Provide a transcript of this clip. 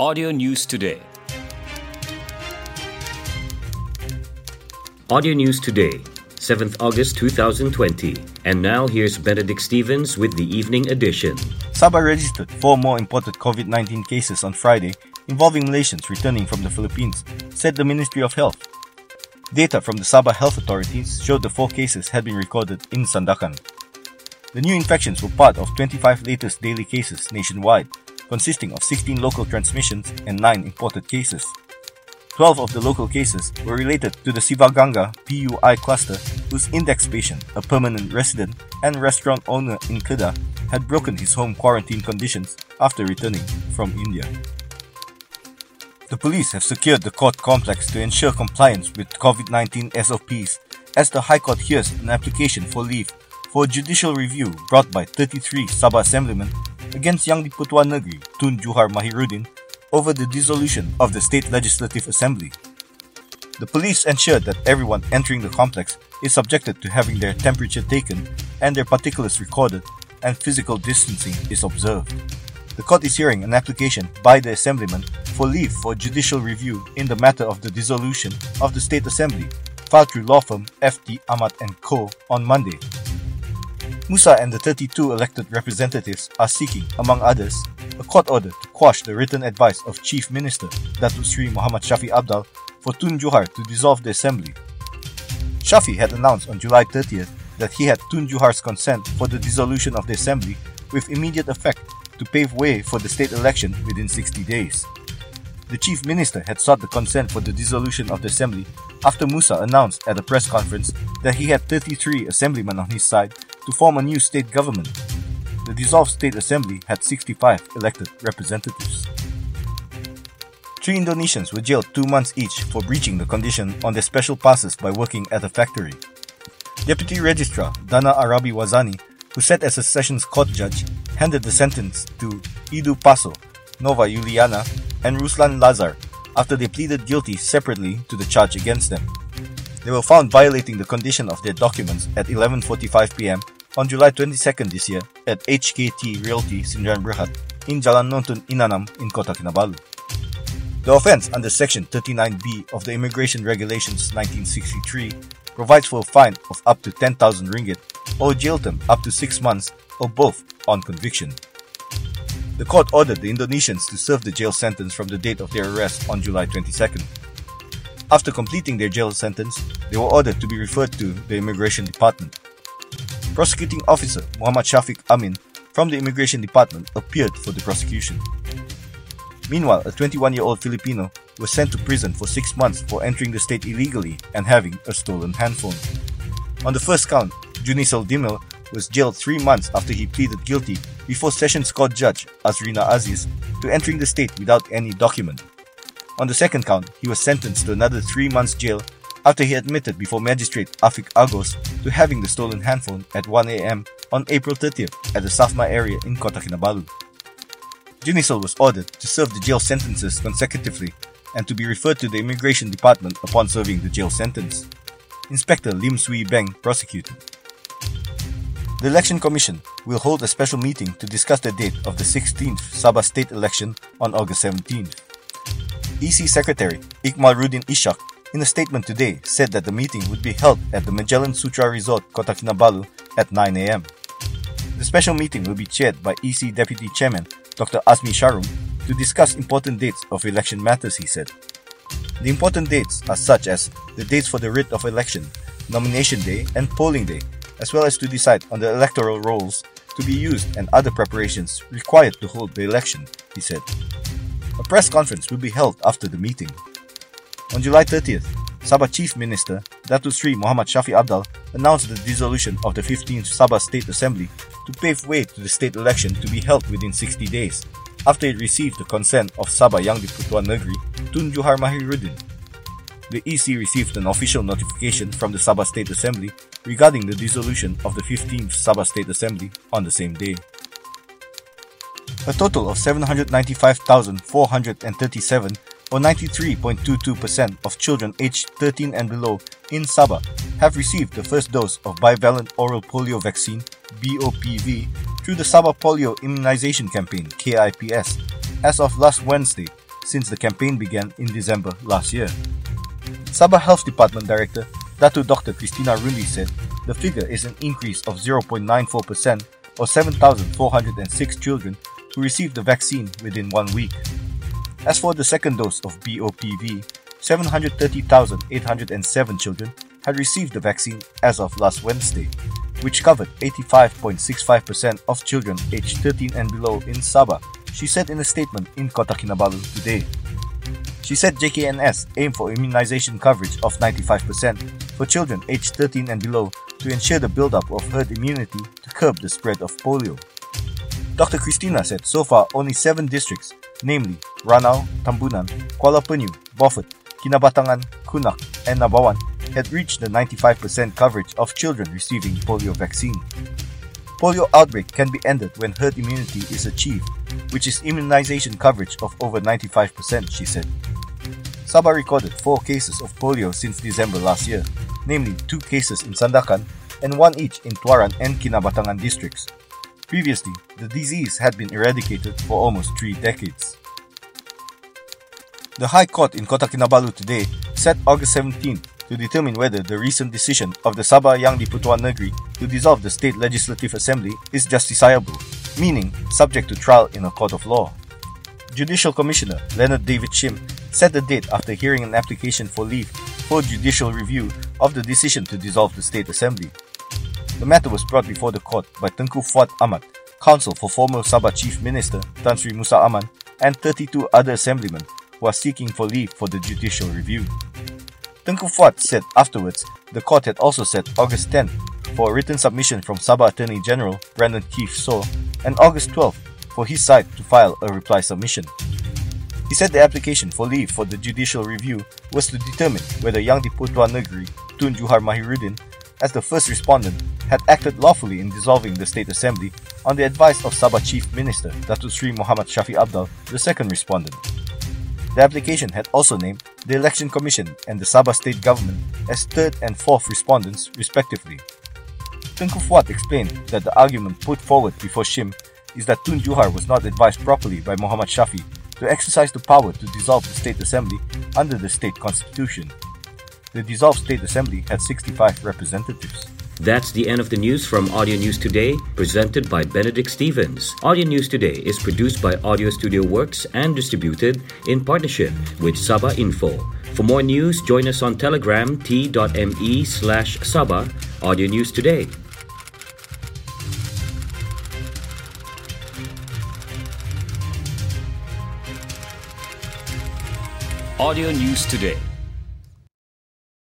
Audio News Today. Audio News Today, 7th August 2020. And now here's Benedict Stevens with the evening edition. Sabah registered four more imported COVID 19 cases on Friday involving Malaysians returning from the Philippines, said the Ministry of Health. Data from the Sabah health authorities showed the four cases had been recorded in Sandakan. The new infections were part of 25 latest daily cases nationwide, consisting of 16 local transmissions and 9 imported cases. 12 of the local cases were related to the Sivaganga PUI cluster, whose index patient, a permanent resident and restaurant owner in Kedah, had broken his home quarantine conditions after returning from India. The police have secured the court complex to ensure compliance with COVID 19 SOPs as the High Court hears an application for leave for judicial review brought by 33 Sabah Assemblymen against Yang di-Pertuan Negeri Tun Juhar Mahiruddin over the dissolution of the State Legislative Assembly. The police ensured that everyone entering the complex is subjected to having their temperature taken and their particulars recorded and physical distancing is observed. The court is hearing an application by the Assemblyman for leave for judicial review in the matter of the dissolution of the State Assembly, filed through law firm FD Amat & Co. on Monday. Musa and the 32 elected representatives are seeking, among others, a court order to quash the written advice of Chief Minister Datuk Sri Muhammad Shafie Apdal for Tun Juhar to dissolve the assembly. Shafie had announced on July 30th that he had Tun Juhar's consent for the dissolution of the assembly with immediate effect to pave way for the state election within 60 days. The chief minister had sought the consent for the dissolution of the assembly after Musa announced at a press conference that he had 33 assemblymen on his side to form a new state government. The dissolved state assembly had 65 elected representatives. Three Indonesians were jailed two months each for breaching the condition on their special passes by working at a factory. Deputy Registrar Dana Arabi Wazani, who sat as a sessions court judge, handed the sentence to Idu Paso, Nova Juliana, and Ruslan Lazar after they pleaded guilty separately to the charge against them. They were found violating the condition of their documents at 11:45 p.m. on July 22nd this year at HKT Realty Sdn Bhd in Jalan Nontun Inanam in Kota Kinabalu. The offense under Section 39B of the Immigration Regulations 1963 provides for a fine of up to 10,000 ringgit or jail term up to 6 months or both on conviction. The court ordered the Indonesians to serve the jail sentence from the date of their arrest on July 22nd. After completing their jail sentence, they were ordered to be referred to the Immigration Department. Prosecuting officer Muhammad Shafiq Amin from the Immigration Department appeared for the prosecution. Meanwhile, a 21 year old Filipino was sent to prison for six months for entering the state illegally and having a stolen handphone. On the first count, Junisel Dimel was jailed three months after he pleaded guilty before Sessions Court Judge Azrina Aziz to entering the state without any document. On the second count, he was sentenced to another three months jail after he admitted before Magistrate Afik Agos to having the stolen handphone at 1 a.m. on April 30th at the Safma area in Kota Kinabalu. Junisel was ordered to serve the jail sentences consecutively and to be referred to the Immigration Department upon serving the jail sentence. Inspector Lim Sui Beng prosecuted. The Election Commission will hold a special meeting to discuss the date of the 16th Sabah state election on August 17th. EC Secretary Ikmalrudin Ishak in a statement today said that the meeting would be held at the Magellan Sutera Resort Kota Kinabalu at 9 a.m. The special meeting will be chaired by EC Deputy Chairman Dr. Azmi Sharom to discuss important dates of election matters, he said. The important dates are such as the dates for the writ of election, nomination day, and polling day, as well as to decide on the electoral rolls to be used and other preparations required to hold the election, he said. A press conference will be held after the meeting. On July 30th, Sabah Chief Minister Datuk Sri Muhammad Shafie Apdal announced the dissolution of the 15th Sabah State Assembly to pave way to the state election to be held within 60 days after it received the consent of Sabah Yang di-Pertuan Negeri Tun Juhar Mahiruddin. The EC received an official notification from the Sabah State Assembly regarding the dissolution of the 15th Sabah State Assembly on the same day. A total of 795,437 or 93.22% of children aged 13 and below in Sabah have received the first dose of bivalent oral polio vaccine BOPV through the Sabah Polio Immunization Campaign KIPS as of last Wednesday, since the campaign began in December last year. Sabah Health Department Director Datu Dr. Christina Rundi said the figure is an increase of 0.94% or 7,406 children who received the vaccine within one week. As for the second dose of BOPV, 730,807 children had received the vaccine as of last Wednesday, which covered 85.65% of children aged 13 and below in Sabah, she said in a statement in Kota Kinabalu today. She said JKNS aim for immunization coverage of 95% for children aged 13 and below to ensure the buildup of herd immunity to curb the spread of polio. Dr. Christina said so far only seven districts, namely Ranau, Tambunan, Kuala Penyu, Beaufort, Kinabatangan, Kunak, and Nabawan, had reached the 95% coverage of children receiving polio vaccine. Polio outbreak can be ended when herd immunity is achieved, which is immunization coverage of over 95%, she said. Sabah recorded four cases of polio since December last year, namely two cases in Sandakan and one each in Tuaran and Kinabatangan districts. Previously, the disease had been eradicated for almost three decades. The High Court in Kota Kinabalu today set August 17 to determine whether the recent decision of the Sabah Yang di-Pertuan Negeri to dissolve the State Legislative Assembly is justiciable, meaning subject to trial in a court of law. Judicial Commissioner Leonard David Shim set the date after hearing an application for leave for judicial review of the decision to dissolve the State Assembly. The matter was brought before the court by Tengku Fuad Ahmad, counsel for former Sabah Chief Minister Tan Sri Musa Aman, and 32 other assemblymen are seeking for leave for the judicial review. Tengku Fuad said afterwards the court had also set August 10 for a written submission from Sabah Attorney General Brandon Keith Soh and August 12 for his side to file a reply submission. He said the application for leave for the judicial review was to determine whether Yang di-Pertuan Negeri, Tun Juhar Mahiruddin, as the first respondent, had acted lawfully in dissolving the State Assembly on the advice of Sabah Chief Minister Datuk Sri Muhammad Shafie Apdal, the second respondent. The application had also named the Election Commission and the Sabah State Government as third and fourth respondents, respectively. Tengku Fuad explained that the argument put forward before Shim is that Tun Juhar was not advised properly by Muhammad Shafie to exercise the power to dissolve the State Assembly under the state constitution. The dissolved State Assembly had 65 representatives. That's the end of the news from Audio News Today, presented by Benedict Stevens. Audio News Today is produced by Audio Studio Works and distributed in partnership with Saba Info. For more news, join us on Telegram t.me slash Sabah Audio News Today. Audio News Today